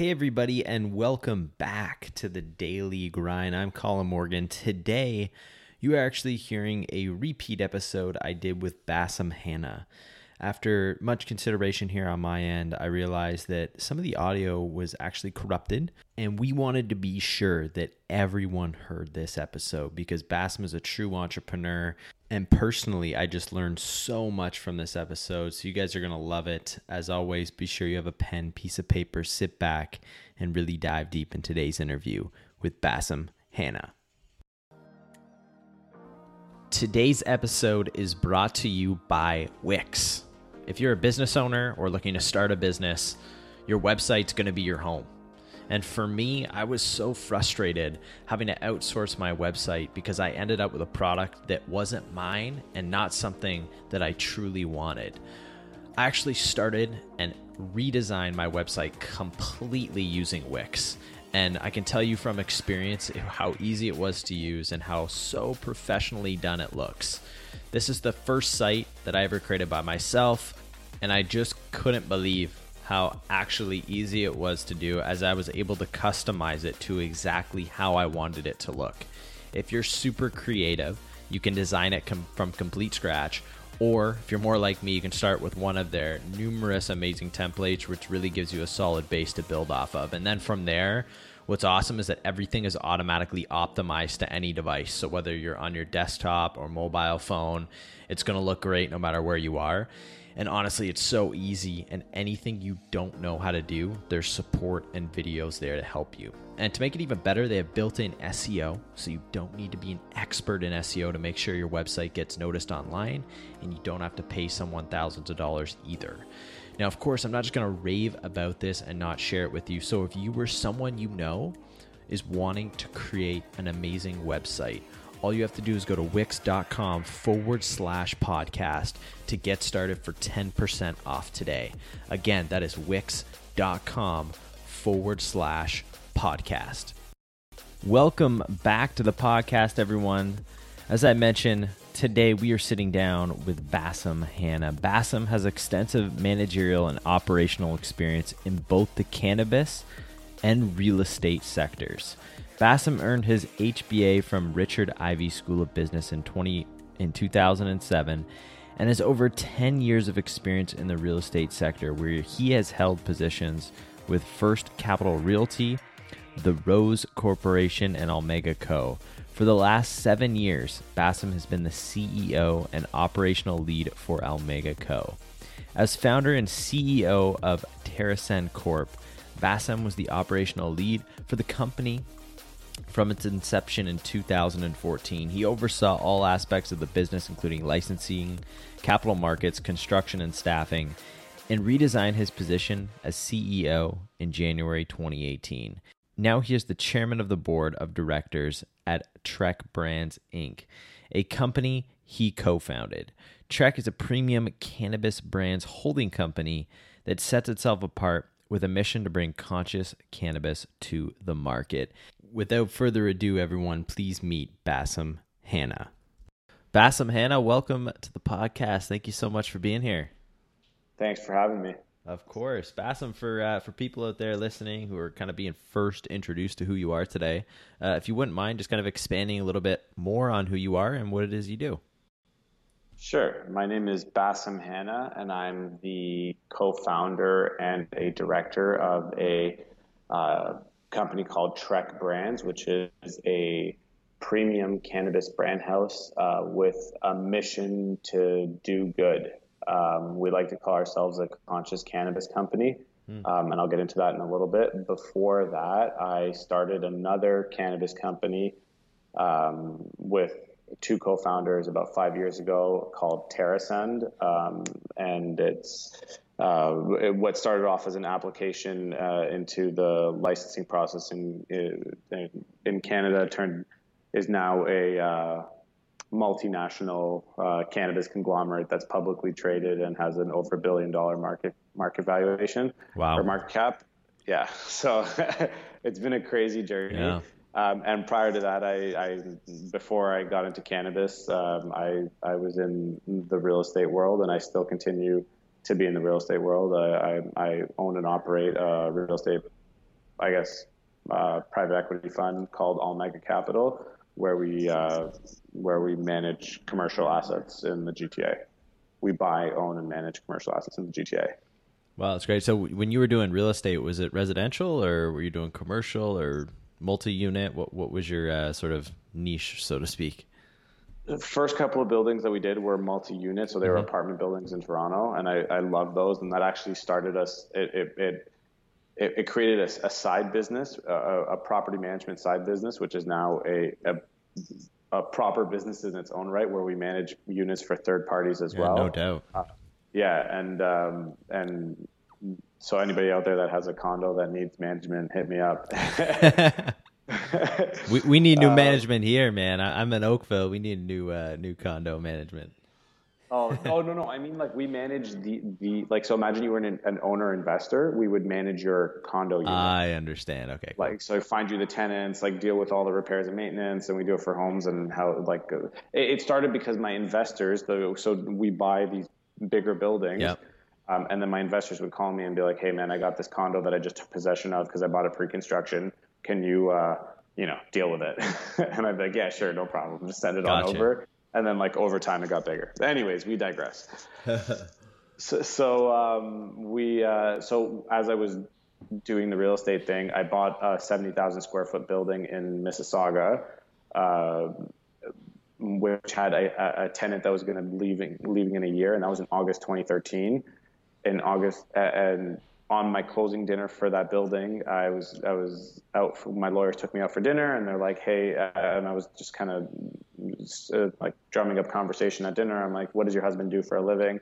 Hey, everybody, and welcome back to the Daily Grind. I'm Colin Morgan. Today, you are actually hearing a repeat episode I did with Basem Hanna. After much consideration here on my end, I realized that some of the audio was actually corrupted, and we wanted to be sure that everyone heard this episode because Basem is a true entrepreneur. And personally, I just learned so much from this episode. So, you guys are going to love it. As always, be sure you have a pen, piece of paper, sit back, and really dive deep in today's interview with Basem Hanna. Today's episode is brought to you by Wix. If you're a business owner or looking to start a business, your website's going to be your home. And for me, I was so frustrated having to outsource my website because I ended up with a product that wasn't mine and not something that I truly wanted. I actually started and redesigned my website completely using Wix. And I can tell you from experience how easy it was to use and how so professionally done it looks. This is the first site that I ever created by myself and I just couldn't believe how actually easy it was to do as I was able to customize it to exactly how I wanted it to look. If you're super creative, you can design it com- from complete scratch. Or if you're more like me, you can start with one of their numerous amazing templates, which really gives you a solid base to build off of. And then from there, what's awesome is that everything is automatically optimized to any device. So whether you're on your desktop or mobile phone, it's going to look great no matter where you are. And honestly, it's so easy. And anything you don't know how to do, there's support and videos there to help you. And to make it even better, they have built in SEO. So you don't need to be an expert in SEO to make sure your website gets noticed online. And you don't have to pay someone thousands of dollars either. Now, of course, I'm not just going to rave about this and not share it with you. So if you were someone you know is wanting to create an amazing website, all you have to do is go to wix.com forward slash podcast to get started for 10% off today. Again, that is wix.com forward slash podcast. Welcome back to the podcast, everyone. As I mentioned, today we are sitting down with Basem Hanna. Basem has extensive managerial and operational experience in both the cannabis and real estate sectors. Basem earned his HBA from Richard Ivey School of Business in 20 in 2007 and has over 10 years of experience in the real estate sector where he has held positions with First Capital Realty, the Rose Corporation and Omega Co. For the last 7 years, Basem has been the CEO and operational lead for Omega Co. As founder and CEO of TerrAscend Corp, Basem was the operational lead for the company from its inception in 2014. He oversaw all aspects of the business, including licensing, capital markets, construction, and staffing, and redesigned his position as CEO in January 2018. Now he is the chairman of the board of directors at Trek Brands Inc., a company he co founded. Trek is a premium cannabis brands holding company that sets itself apart with a mission to bring conscious cannabis to the market without further ado, everyone, please meet Basem Hanna. Basem Hanna, welcome to the podcast. Thank you so much for being here. Thanks for having me. Of course, Basem. For uh, for people out there listening who are kind of being first introduced to who you are today, uh, if you wouldn't mind, just kind of expanding a little bit more on who you are and what it is you do. Sure. My name is Basem Hanna, and I'm the co-founder and a director of a uh, company called Trek Brands, which is a premium cannabis brand house uh, with a mission to do good. Um, we like to call ourselves a conscious cannabis company, mm. um, and I'll get into that in a little bit. Before that, I started another cannabis company um, with two co-founders about five years ago called TerrAscend, um, and it's uh, what started off as an application uh, into the licensing process in, in, in, Canada turned is now a uh, multinational uh, cannabis conglomerate that's publicly traded and has an over a billion dollar market market valuation wow. or market cap. Yeah, so it's been a crazy journey. Yeah. Um, and prior to that, I, I, before I got into cannabis, um, I I was in the real estate world, and I still continue to be in the real estate world. I, I, I own and operate a real estate I guess, uh, private equity fund called Almega Capital, where we uh, where we manage commercial assets in the GTA. We buy, own, and manage commercial assets in the GTA. Wow, that's great. So when you were doing real estate, was it residential or were you doing commercial or multi-unit? What what was your uh, sort of niche, so to speak? The first couple of buildings that we did were multi-unit, so they were mm-hmm. apartment buildings in Toronto, and I, I love those. And that actually started us. It it it, it, it created a, a, side business, a, a, property management side business, which is now a, a a proper business in its own right, where we manage units for third parties as yeah, well. No doubt. Uh, yeah, and um, and so anybody out there that has a condo that needs management, hit me up. we we need new um, management here, man. I, am in Oakville. We need new uh, new condo management. Oh, oh no, no. I mean, like we manage the the like. So imagine you were an, an owner investor. We would manage your condo. Unit. I understand. Okay. Cool. Like so, find you the tenants, like deal with all the repairs and maintenance, and we do it for homes and how like uh, it, it started because my investors. The, so we buy these bigger buildings. Yep. Um, and then my investors would call me and be like, "Hey, man, I got this condo that I just took possession of because I bought it pre-construction. Can you, uh, you know, deal with it?" and I'd be like, "Yeah, sure, no problem. Just send it gotcha. on over." And then, like over time, it got bigger. Anyways, we digress. so, so um, we, uh, so as I was doing the real estate thing, I bought a seventy thousand square foot building in Mississauga. Uh, which had a, a tenant that was going to be leaving leaving in a year, and that was in August 2013. In August, and on my closing dinner for that building, I was I was out. For, my lawyers took me out for dinner, and they're like, "Hey," uh, and I was just kind of uh, like drumming up conversation at dinner. I'm like, "What does your husband do for a living?"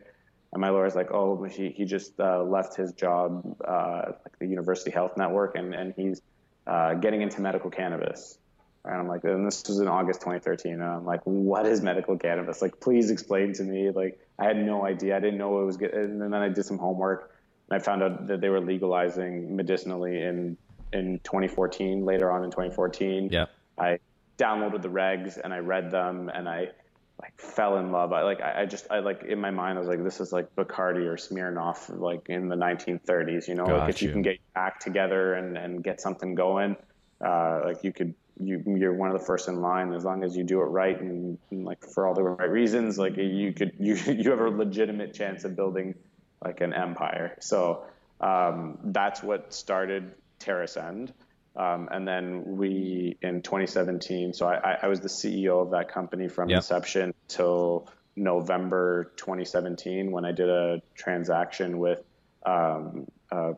And my lawyer's like, "Oh, he he just uh, left his job, uh, like the University Health Network, and and he's uh, getting into medical cannabis." And I'm like, and this was in August 2013. And I'm like, what is medical cannabis? Like, please explain to me. Like, I had no idea. I didn't know it was good. And then I did some homework I found out that they were legalizing medicinally in, in 2014, later on in 2014. Yeah. I downloaded the regs and I read them and I like fell in love. I like, I, I just, I like in my mind, I was like, this is like Bacardi or Smirnoff, like in the 1930s, you know, Got like if you. you can get your act together and, and get something going, uh, like you could you you're one of the first in line as long as you do it right and, and, like for all the right reasons like you could you you have a legitimate chance of building like an empire so um, that's what started TerrAscend um, and then we in 2017 so I, I was the CEO of that company from yep. inception till November 2017 when I did a transaction with um, um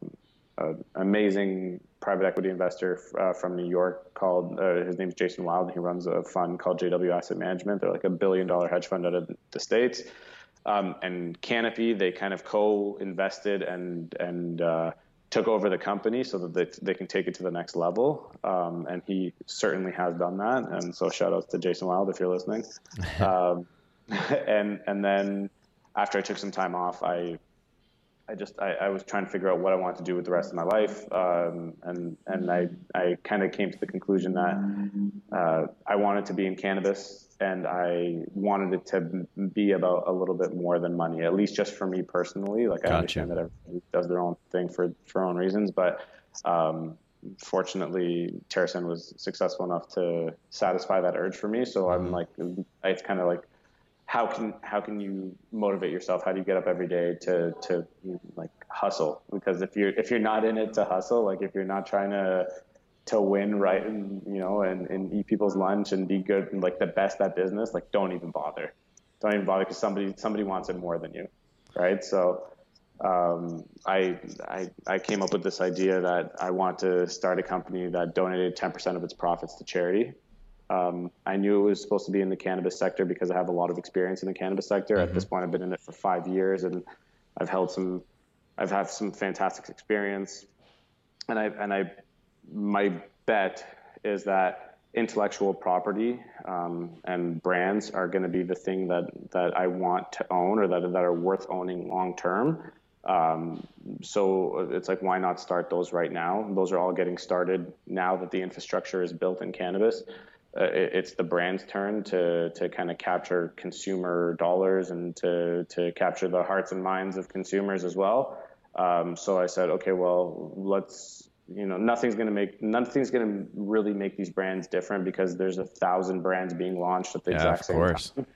an amazing private equity investor uh, from New York called uh, his name is Jason Wild. And he runs a fund called JW Asset Management. They're like a billion dollar hedge fund out of the states. Um, and Canopy, they kind of co-invested and and uh, took over the company so that they, they can take it to the next level. Um, and he certainly has done that. And so shout out to Jason Wild if you're listening. um, and and then after I took some time off, I I just I, I, was trying to figure out what I wanted to do with the rest of my life, um, and and I I kind of came to the conclusion that uh, I wanted to be in cannabis, and I wanted it to be about a little bit more than money, at least just for me personally. Like gotcha. I understand that everybody does their own thing for for own reasons, but um, fortunately, TerrAscend was successful enough to satisfy that urge for me. So I'm mm-hmm. like, it's kind of like how can how can you motivate yourself? How do you get up every day to to like hustle? Because if you're if you're not in it to hustle, like if you're not trying to to win right and you know and, and eat people's lunch and be good and like the best at business, like don't even bother. Don't even bother because somebody somebody wants it more than you, right? So um, I, I I came up with this idea that I want to start a company that donated 10% of its profits to charity um, I knew it was supposed to be in the cannabis sector because I have a lot of experience in the cannabis sector. Mm-hmm. At this point, I've been in it for five years, and I've held some, I've had some fantastic experience, and I and I, my bet is that intellectual property um, and brands are going to be the thing that that I want to own or that that are worth owning long term. Um, so it's like, why not start those right now? Those are all getting started now that the infrastructure is built in cannabis uh, it, it's the brand's turn to to kind of capture consumer dollars and to to capture the hearts and minds of consumers as well. Um, so I said, okay, well, let's you know nothing's going to make nothing's going to really make these brands different because there's a thousand brands being launched at the Yeah, exact same course. time.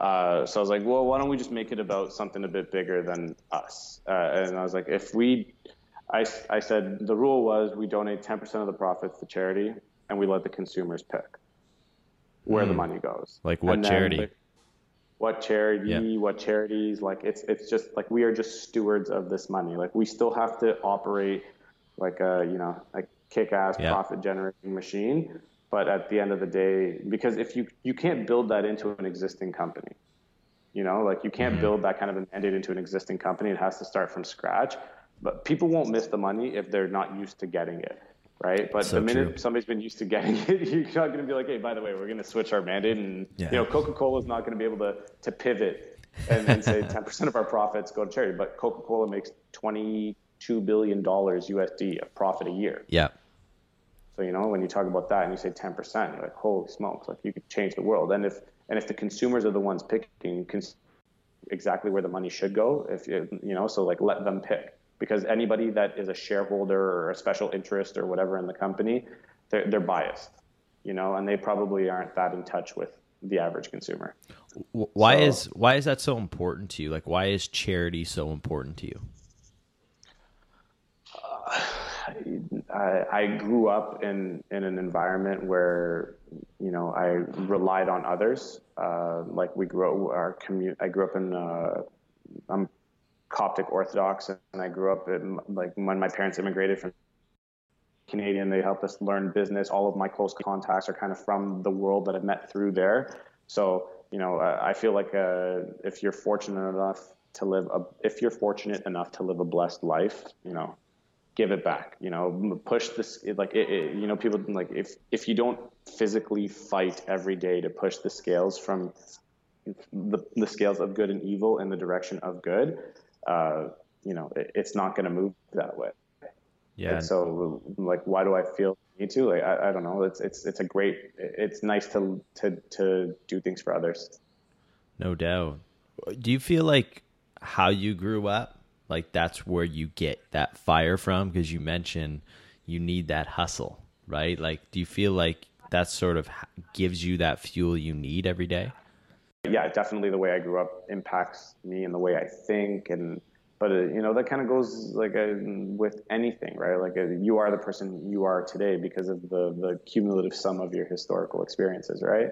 Uh, so I was like, well, why don't we just make it about something a bit bigger than us? Uh, and I was like, if we, I, I said the rule was we donate 10% of the profits to charity and we let the consumers pick where the money goes. Like what charity? the- what charity, Yeah. what charities, like it's, it's just like we are just stewards of this money. Like we still have to operate like a, you know, a kick ass Yeah. profit generating machine. But at the end of the day, because if you, you can't build that into an existing company, you know, like you Mm-hmm. can't build that kind of a mandate into an existing company. It has to start from scratch. But people won't miss the money if they're not used to getting it, right? But So the minute true. somebody's been used to getting it, you're not going to be like, hey, by the way, we're going to switch our mandate, and Yeah. you know, Coca-Cola is not going to be able to to pivot and, and say 10% of our profits go to charity. But Coca-Cola makes 22 billion dollars USD of profit a year. Yeah. So you know, when you talk about that and you say 10%, you're like, holy smokes, like you could change the world. And if and if the consumers are the ones picking cons- exactly where the money should go, if you you know, so like let them pick because anybody that is a shareholder or a special interest or whatever in the company, they're they're biased, you know, and they probably aren't that in touch with the average consumer. Why So- is why is that so important to you? Like why is charity so important to you? I, I grew up in, in an environment where, you know, I relied on others. Uh, like we grew our community. I grew up in, uh, I'm Coptic Orthodox, and I grew up in like when my parents immigrated from Canadian. They helped us learn business. All of my close contacts are kind of from the world that I've met through there. So, you know, uh, I feel like uh, if you're fortunate enough to live, a, if you're fortunate enough to live a blessed life, you know, give it back. You know, push this. Like, it, it, you know, people like if if you don't physically fight every day to push the scales from the, the scales of good and evil in the direction of good, uh, you know, it, it's not going to move that way. Yeah. And so, like, why do I feel need to? Like, I, I don't know. It's it's it's a great. It's nice to to to do things for others. No doubt. Do you feel like how you grew up, like that's where you get that fire from? Because you mentioned you need that hustle, right? Like, do you feel like that sort of gives you that fuel you need every day? Yeah, definitely the way I grew up impacts me and the way I think. And but uh, you know that kind of goes like uh, with anything, right? Like uh, you are the person you are today because of the the cumulative sum of your historical experiences, right?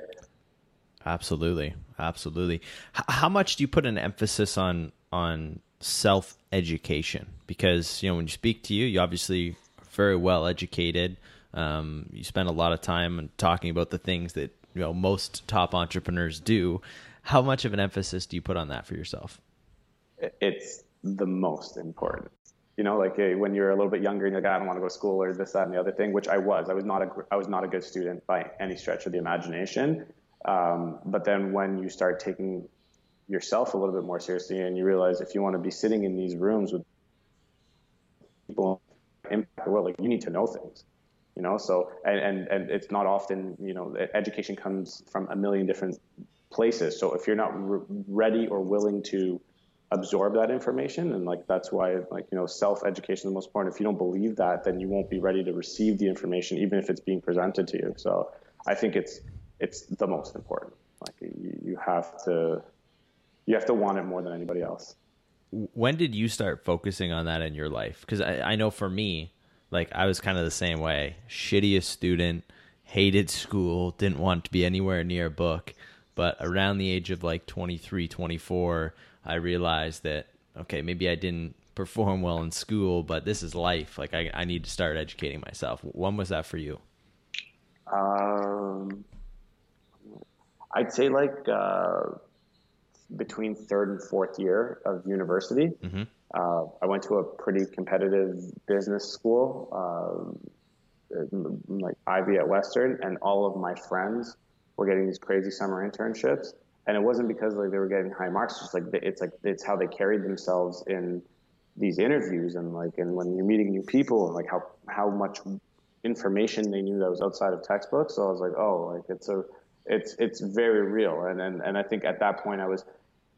Absolutely, absolutely. H- how much do you put an emphasis on on self education? Because you know when you speak to you, you obviously are very well educated. Um, you spend a lot of time talking about the things that you know most top entrepreneurs do. How much of an emphasis do you put on that for yourself? It's the most important. You know, like when you're a little bit younger and you're like, I don't want to go to school or this, that, and the other thing, which I was. I was not a I was not a good student by any stretch of the imagination. Um, but then when you start taking yourself a little bit more seriously and you realize if you want to be sitting in these rooms with people impact the world, like you need to know things, you know? So, and, and, and it's not often, you know, education comes from a million different places. So if you're not re- ready or willing to absorb that information, and like, that's why, like, you know, self-education is the most important. If you don't believe that, then you won't be ready to receive the information, even if it's being presented to you. So I think it's, it's the most important. Like you, you have to, you have to want it more than anybody else. when did you start focusing on that in your life? Because I, I know for me, like I was kind of the same way. Shittiest student, hated school, didn't want to be anywhere near a book. But around the age of like 23, 24, I realized that, okay, maybe I didn't perform well in school, but this is life. Like I, I need to start educating myself. When was that for you? Um, I'd say like uh, between third and fourth year of university. Mm-hmm. Uh, I went to a pretty competitive business school, uh, like Ivey at Western, and all of my friends were getting these crazy summer internships. And it wasn't because like they were getting high marks; it's just like it's like it's how they carried themselves in these interviews, and like and when you're meeting new people, and like how how much information they knew that was outside of textbooks. So I was like, oh, like it's a it's it's very real, and and and I think at that point I was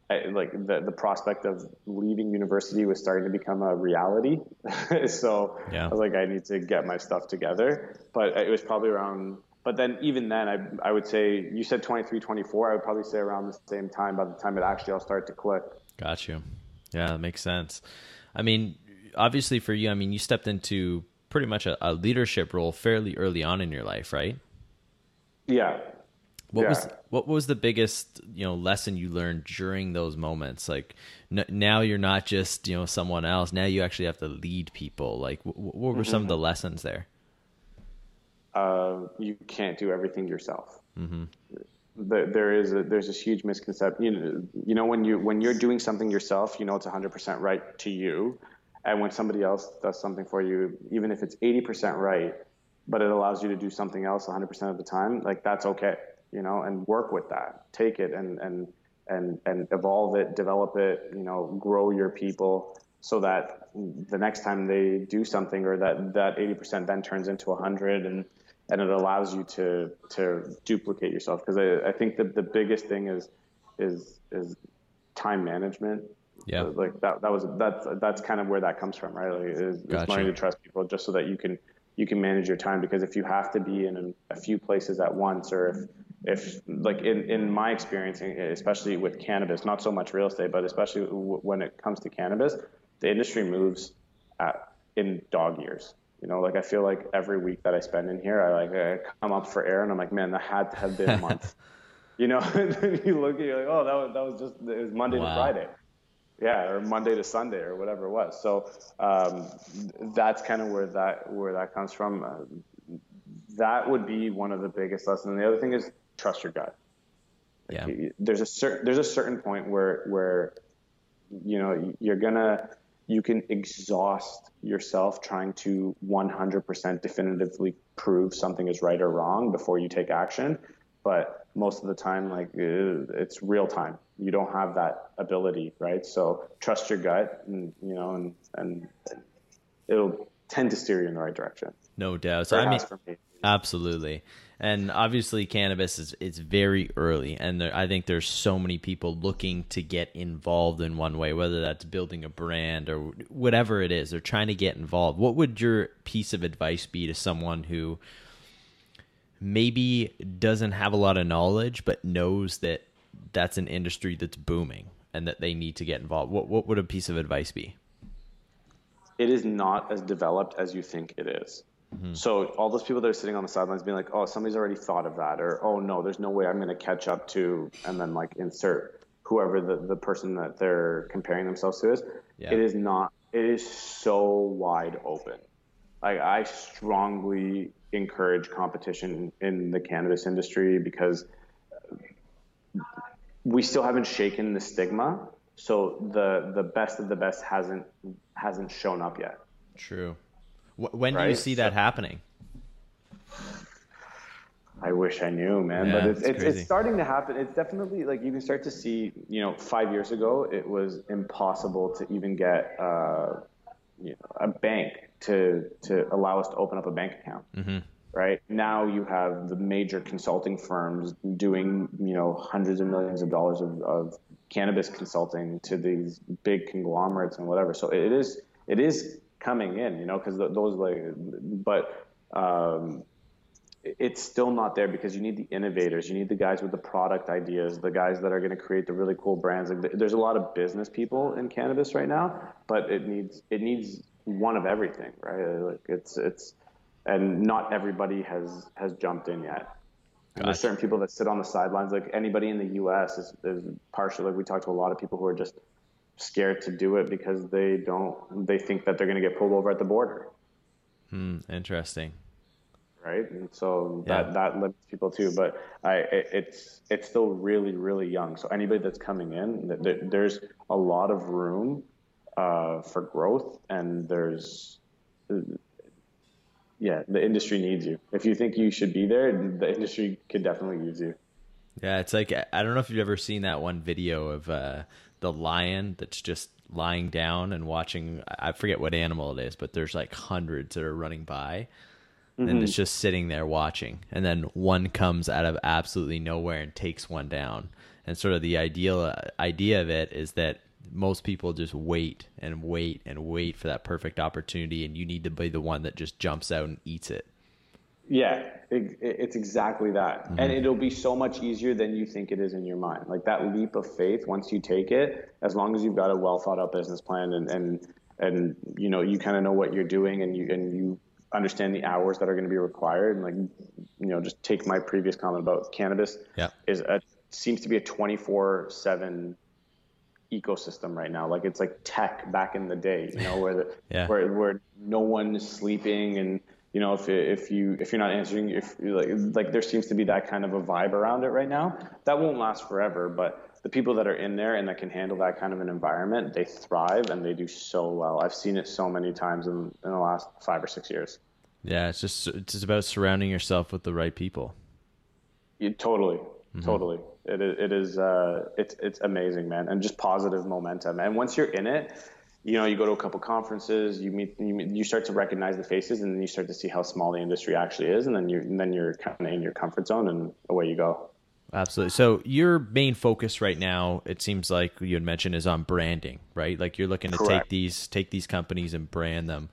I, like the the prospect of leaving university was starting to become a reality. so yeah. I was like, I need to get my stuff together. But it was probably around. But then even then, I I would say you said 23, 24. I would probably say around the same time. By the time it actually all started to click. Got you. Yeah, that makes sense. I mean, obviously for you, I mean, you stepped into pretty much a, a leadership role fairly early on in your life, right? Yeah, what yeah. was what was the biggest you know lesson you learned during those moments? Like n- now you're not just you know someone else. Now you actually have to lead people. Like w- what were mm-hmm. some of the lessons there? Uh, you can't do everything yourself. Mm-hmm. The, there is a, there's this huge misconception. You know, you know when you when you're doing something yourself, you know it's 100% right to you, and when somebody else does something for you, even if it's 80% right, but it allows you to do something else 100% of the time, like that's okay you know, and work with that. Take it and and and and evolve it, develop it, you know, grow your people so that the next time they do something or that that 80% then turns into 100 and and it allows you to to duplicate yourself because I, I think that the biggest thing is is is time management yeah like that that was that's that's kind of where that comes from right like is, gotcha. learning to trust people just so that you can you can manage your time because if you have to be in a, few places at once or if if like in, in my experience eh, especially with cannabis not so much real estate but especially when it comes to cannabis the industry moves at, in dog years. You know like i feel like every week that i spend in here i like I come up for air and i'm like man that had to have been a month. You know then you look at you like oh that was, that was just it was monday wow. to friday yeah or monday to sunday or whatever it was so um, that's kind of where that where that comes from uh, that would be one of the biggest lessons and the other thing is trust your gut. Yeah. There's a certain there's a certain point where where you know you're gonna you can exhaust yourself trying to 100% definitively prove something is right or wrong before you take action but most of the time like uh, it's real time. You don't have that ability right? So trust your gut and you know and and it'll tend to steer you in the right direction. No doubt. So i mean absolutely. And obviously cannabis is it's very early and there, i think there's so many people looking to get involved in one way whether that's building a brand or whatever it is. They're trying to get involved. What would your piece of advice be to someone who maybe doesn't have a lot of knowledge but knows that that's an industry that's booming and that they need to get involved what what would a piece of advice be it is not as developed as you think it is Mm-hmm. So all those people that are sitting on the sidelines being like, oh, somebody's already thought of that, or oh no, there's no way I'm going to catch up to, and then like insert whoever the, the person that they're comparing themselves to is. Yeah. It is not. It is so wide open. Like I strongly encourage competition in the cannabis industry because we still haven't shaken the stigma. So the the best of the best hasn't hasn't shown up yet. True. When right? do you see that happening? I wish I knew, man. Yeah, but it's, it's, it's, starting to happen. It's definitely like you can start to see, you know, five years ago, it was impossible to even get uh, you know, a bank to, to allow us to open up a bank account. Mm-hmm. Right now, you have the major consulting firms doing, you know, hundreds of millions of dollars of, of cannabis consulting to these big conglomerates and whatever. So it is, it is coming in, you know, because those like, but um, it's still not there because you need the innovators, you need the guys with the product ideas, the guys that are going to create the really cool brands. Like, there's a lot of business people in cannabis right now, but it needs it needs one of everything, right? Like it's it's, and not everybody has has jumped in yet. And there's certain people that sit on the sidelines. Like anybody in the U.S. is, is partially. Like we talk to a lot of people who are just scared to do it because they don't they think that they're going to get pulled over at the border hmm, interesting right and so yeah. that that limits people too but i it, it's it's still really really young so anybody that's coming in there's a lot of room uh, for growth and there's yeah the industry needs you if you think you should be there the industry could definitely use you yeah it's like i don't know if you've ever seen that one video of uh the lion that's just lying down and watching I forget what animal it is, but there's like hundreds that are running by. Mm-hmm. And it's just sitting there watching. And then one comes out of absolutely nowhere and takes one down. And sort of the ideal uh, idea of it is that most people just wait and wait and wait for that perfect opportunity, and you need to be the one that just jumps out and eats it. Yeah, it, it's exactly that. Mm-hmm. And it'll be so much easier than you think it is in your mind. Like that leap of faith, once you take it, as long as you've got a well thought out business plan and, and, and you know, you kind of know what you're doing and you, and you understand the hours that are going to be required. And like, you know, just take my previous comment about cannabis yeah. is a, seems to be a 24 seven ecosystem right now. Like it's like tech back in the day, you know, where the, yeah. where, where no one is sleeping and, you know, if if you if you're not answering, if like like there seems to be that kind of a vibe around it right now. That won't last forever, but the people that are in there and that can handle that kind of an environment, they thrive and they do so well. I've seen it so many times in, in the last five or six years. Yeah, it's just it's just about surrounding yourself with the right people. You, totally, mm-hmm. totally. It is it is uh, it's it's amazing, man, and just positive momentum. And once you're in it, you know, you go to a couple conferences, you meet, you, meet, you start to recognize the faces, and then you start to see how small the industry actually is, and then you're, then you're kind of in your comfort zone, and away you go. Absolutely. So your main focus right now, it seems like you had mentioned, is on branding, right? Like you're looking to Correct. take these take these companies and brand them.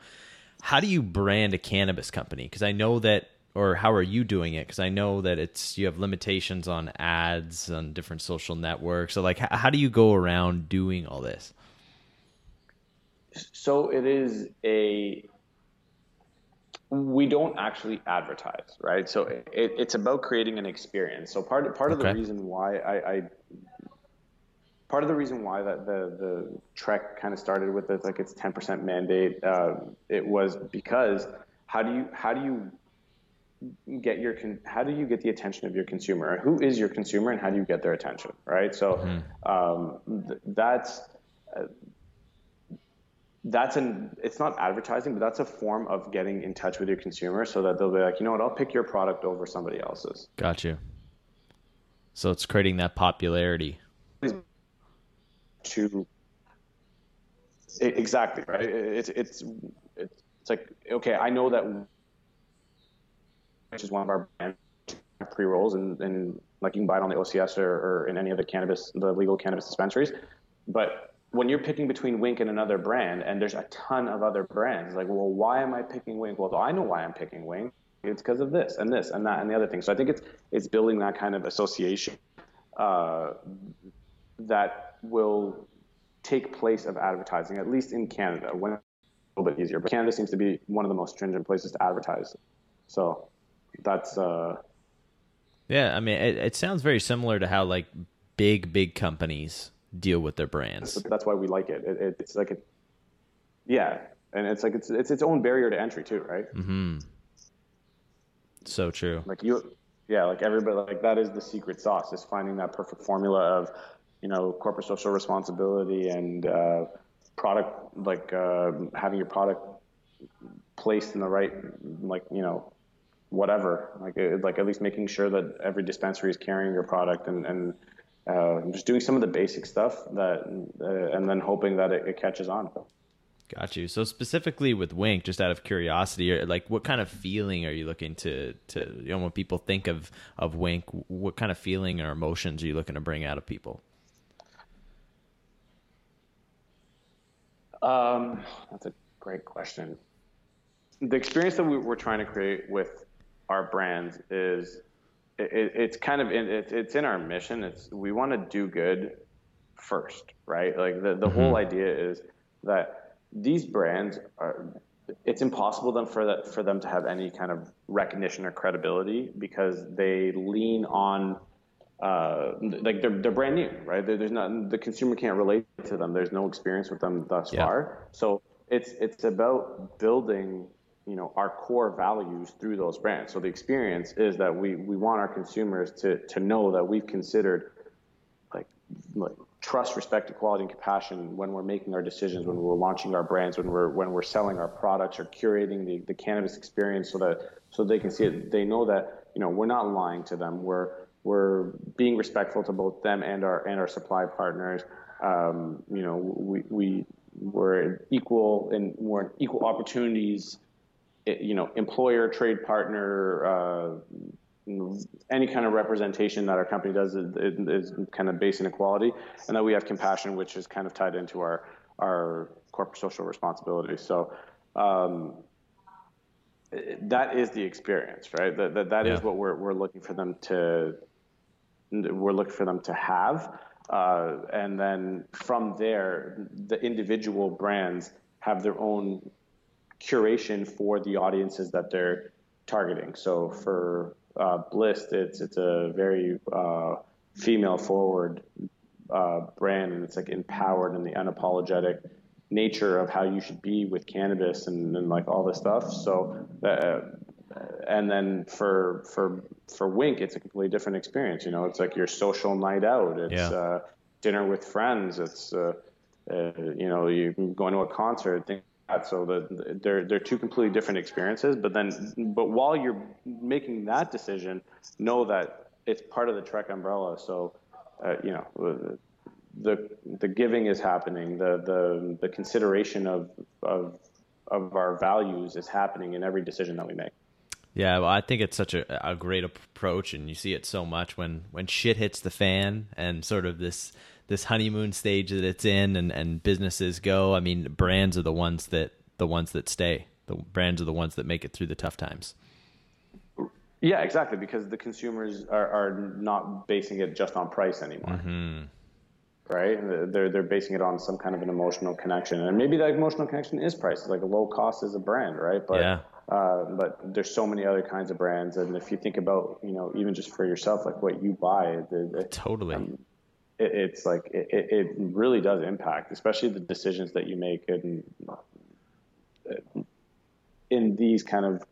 How do you brand a cannabis company? Because I know that, or how are you doing it? Because I know that it's you have limitations on ads on different social networks. So like, how do you go around doing all this? So it is a we don't actually advertise, right? So it, it's about creating an experience. So part part of the reason why I, I, part of the reason why that the the trek kind of started with it, like its 10% mandate, uh, it was because how do you how do you get your how do you get the attention of your consumer? Who is your consumer, and how do you get their attention, right? So mm-hmm. um, th- that's uh, that's an it's not advertising, but that's a form of getting in touch with your consumer so that they'll be like, you know what, I'll pick your product over somebody else's. Got you. So it's creating that popularity. To exactly right. It's it's it's like okay, I know that which is one of our brand pre rolls and, and like you can buy it on the OCS or, or in any of the cannabis the legal cannabis dispensaries, but when you're picking between Wink and another brand, and there's a ton of other brands, like, well, why am I picking Wink? Well, I know why I'm picking Wink. It's because of this and this and that and the other thing. So I think it's it's building that kind of association uh, that will take place of advertising, at least in Canada, when it's a little bit easier. But Canada seems to be one of the most stringent places to advertise. So that's. Uh, yeah, I mean, it, it sounds very similar to how like big big companies deal with their brands. That's why we like it. it, it it's like a, yeah, and it's like it's it's its own barrier to entry too, right? Mm-hmm. So true. Like you, yeah, like everybody, like that is the secret sauce is finding that perfect formula of, you know, corporate social responsibility and uh, product, like uh, having your product placed in the right, like you know, whatever, like like at least making sure that every dispensary is carrying your product and and uh, just doing some of the basic stuff that, uh, and then hoping that it, it, catches on. Got you. So specifically with Wink, just out of curiosity, like what kind of feeling are you looking to to you know when people think of of Wink, what kind of feeling or emotions are you looking to bring out of people? Um, that's a great question. The experience that we, we're trying to create with our brands is it, it's kind of in, it, it's in our mission. It's we want to do good first, right? Like the the mm-hmm. whole idea is that these brands are. It's impossible then for that for them to have any kind of recognition or credibility because they lean on uh, like they're they're brand new, right? There's not the consumer can't relate to them. There's no experience with them thus yeah. far. So it's it's about building you know our core values through those brands. So the experience is that we we want our consumers to to know that we've considered like like trust, respect, equality, and compassion when we're making our decisions, when we're launching our brands, when we're when we're selling our products or curating the, the cannabis experience so that so they can see it. They know that you know we're not lying to them. We're we're being respectful to both them and our and our supply partners. Um, you know, we we we're equal and we're equal opportunities you know, employer, trade partner, uh, any kind of representation that our company does is, is, kind of based in equality, and that we have compassion, which is kind of tied into our our corporate social responsibility. So um, that is the experience, right? That that, that yeah. is what we're we're looking for them to we're looking for them to have, uh, and then from there, the individual brands have their own curation for the audiences that they're targeting. So for uh, Blissed, it's it's a very uh, female forward uh, brand, and it's like empowered and the unapologetic nature of how you should be with cannabis and, and like all this stuff. So, uh, and then for for for Wink, it's a completely different experience. You know, it's like your social night out. It's yeah. uh, dinner with friends. It's uh, uh, you know, you going to a concert. Things. So the, they're they're two completely different experiences. But then, but while you're making that decision, know that it's part of the Trek umbrella. So, uh, you know, the the giving is happening. The the the consideration of of of our values is happening in every decision that we make. Yeah, well, I think it's such a, a great approach, and you see it so much when when shit hits the fan, and sort of this this honeymoon stage that it's in, and and businesses go. I mean, brands are the ones that the ones that stay. The brands are the ones that make it through the tough times. Yeah, exactly, because the consumers are, are not basing it just on price anymore. Mm-hmm right? They're they're basing it on some kind of an emotional connection, and maybe that emotional connection is price. Like a low cost is a brand, right? But yeah. Uh, but there's so many other kinds of brands, and if you think about, you know, even just for yourself, like what you buy, the, the, totally, um, it, it's like it, it really does impact, especially the decisions that you make in in these kind of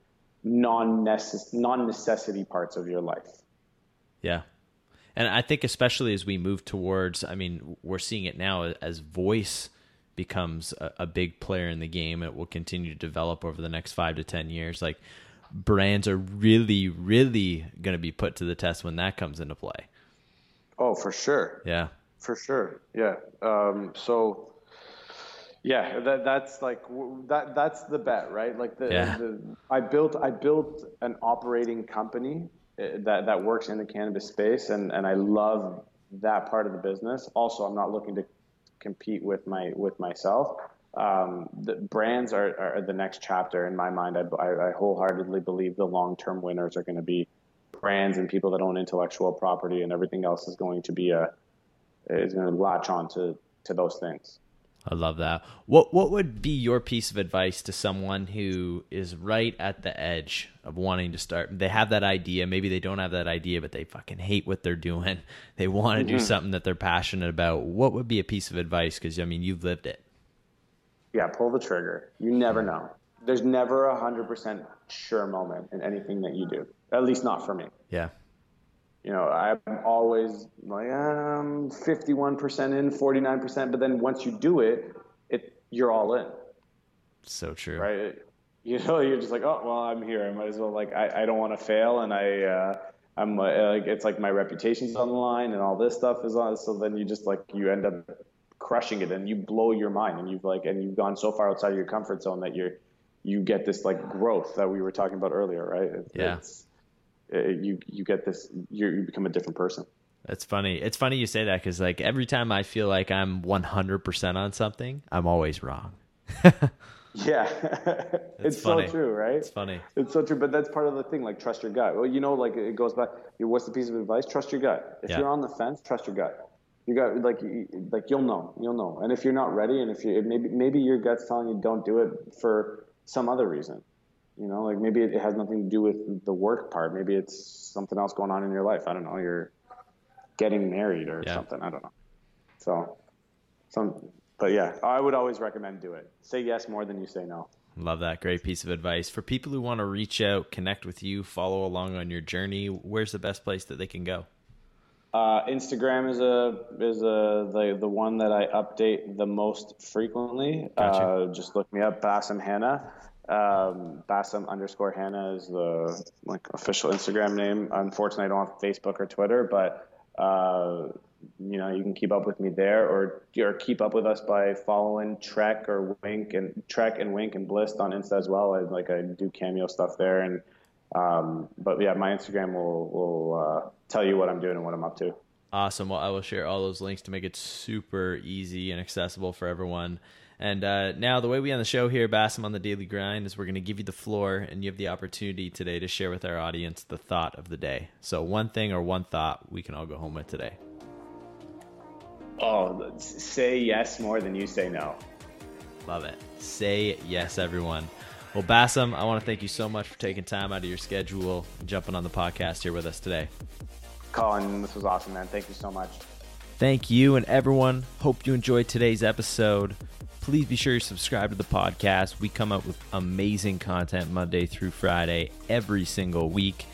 non non necessity parts of your life. Yeah, and I think especially as we move towards, I mean, we're seeing it now as voice becomes a, a, big player in the game. It will continue to develop over the next five to ten years. Like brands are really, really going to be put to the test when that comes into play. Oh, for sure. Yeah. For sure. Yeah. Um, so. Yeah, that, that's like that. That's the bet, right? Like the, yeah. the I built I built an operating company that that works in the cannabis space, and and I love that part of the business. Also, I'm not looking to compete with my with myself. Um, the brands are, are the next chapter in my mind. I, I, I wholeheartedly believe the long term winners are going to be brands and people that own intellectual property, and everything else is going to be a is going to latch on to to those things. I love that. What what would be your piece of advice to someone who is right at the edge of wanting to start? They have that idea, maybe they don't have that idea, but they fucking hate what they're doing. They want to mm-hmm. do something that they're passionate about. What would be a piece of advice cuz I mean, you've lived it. Yeah, pull the trigger. You never know. There's never a 100% sure moment in anything that you do. At least not for me. Yeah you know, I'm always like, um, 51% in, 49%. But then once you do it, it you're all in. So true. Right. You know, you're just like, oh, well, I'm here. I might as well, like, I, I don't want to fail. And I, uh, I'm uh, like, it's like my reputation's on the line and all this stuff is on. So then you just like, you end up crushing it and you blow your mind and you've like, and you've gone so far outside of your comfort zone that you're, you get this like growth that we were talking about earlier, right? It, yeah. It's, uh, you you get this you become a different person. That's funny. It's funny you say that because like every time I feel like I'm 100% on something, I'm always wrong. yeah, it's funny. so true, right? It's funny. It's so true, but that's part of the thing. Like trust your gut. Well, you know, like it goes back. What's the piece of advice? Trust your gut. If yeah. you're on the fence, trust your gut. You got like like you'll know, you'll know. And if you're not ready, and if you maybe maybe your gut's telling you don't do it for some other reason, you know, like maybe it has nothing to do with the work part. Maybe it's something else going on in your life. I don't know. You're getting married or yeah. something. I don't know. So, some, but yeah, I would always recommend do it. Say yes more than you say no. Love that. Great piece of advice. For people who want to reach out, connect with you, follow along on your journey, where's the best place that they can go? Uh, Instagram is a is a the the one that I update the most frequently. Gotcha. Uh, just look me up, Basem Hanna. Um, Basem underscore Hanna is the like official Instagram name. Unfortunately, I don't have Facebook or Twitter, but uh, you know you can keep up with me there, or or keep up with us by following Trek or Wink and Trek and Wink and Blissed on Insta as well. I like I do cameo stuff there, and Um, but yeah, my Instagram will will uh, tell you what I'm doing and what I'm up to. Awesome. Well, I will share all those links to make it super easy and accessible for everyone. And uh, now, the way we end the show here, Basem on the Daily Grind, is we're going to give you the floor, and you have the opportunity today to share with our audience the thought of the day. So, one thing or one thought we can all go home with today. Oh, say yes more than you say no. Love it. Say yes, everyone. Well, Basem, I want to thank you so much for taking time out of your schedule and jumping on the podcast here with us today. Colin, this was awesome, man. Thank you so much. Thank you and everyone. Hope you enjoyed today's episode. Please be sure you subscribe to the podcast. We come up with amazing content Monday through Friday every single week.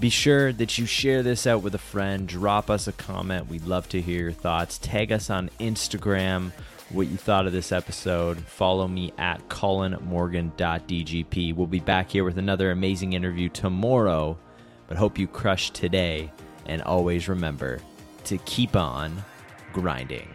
Be sure that you share this out with a friend. Drop us a comment. We'd love to hear your thoughts. Tag us on Instagram what you thought of this episode. Follow me at colinmorgan.dgp. We'll be back here with another amazing interview tomorrow, but hope you crush today. And always remember to keep on grinding.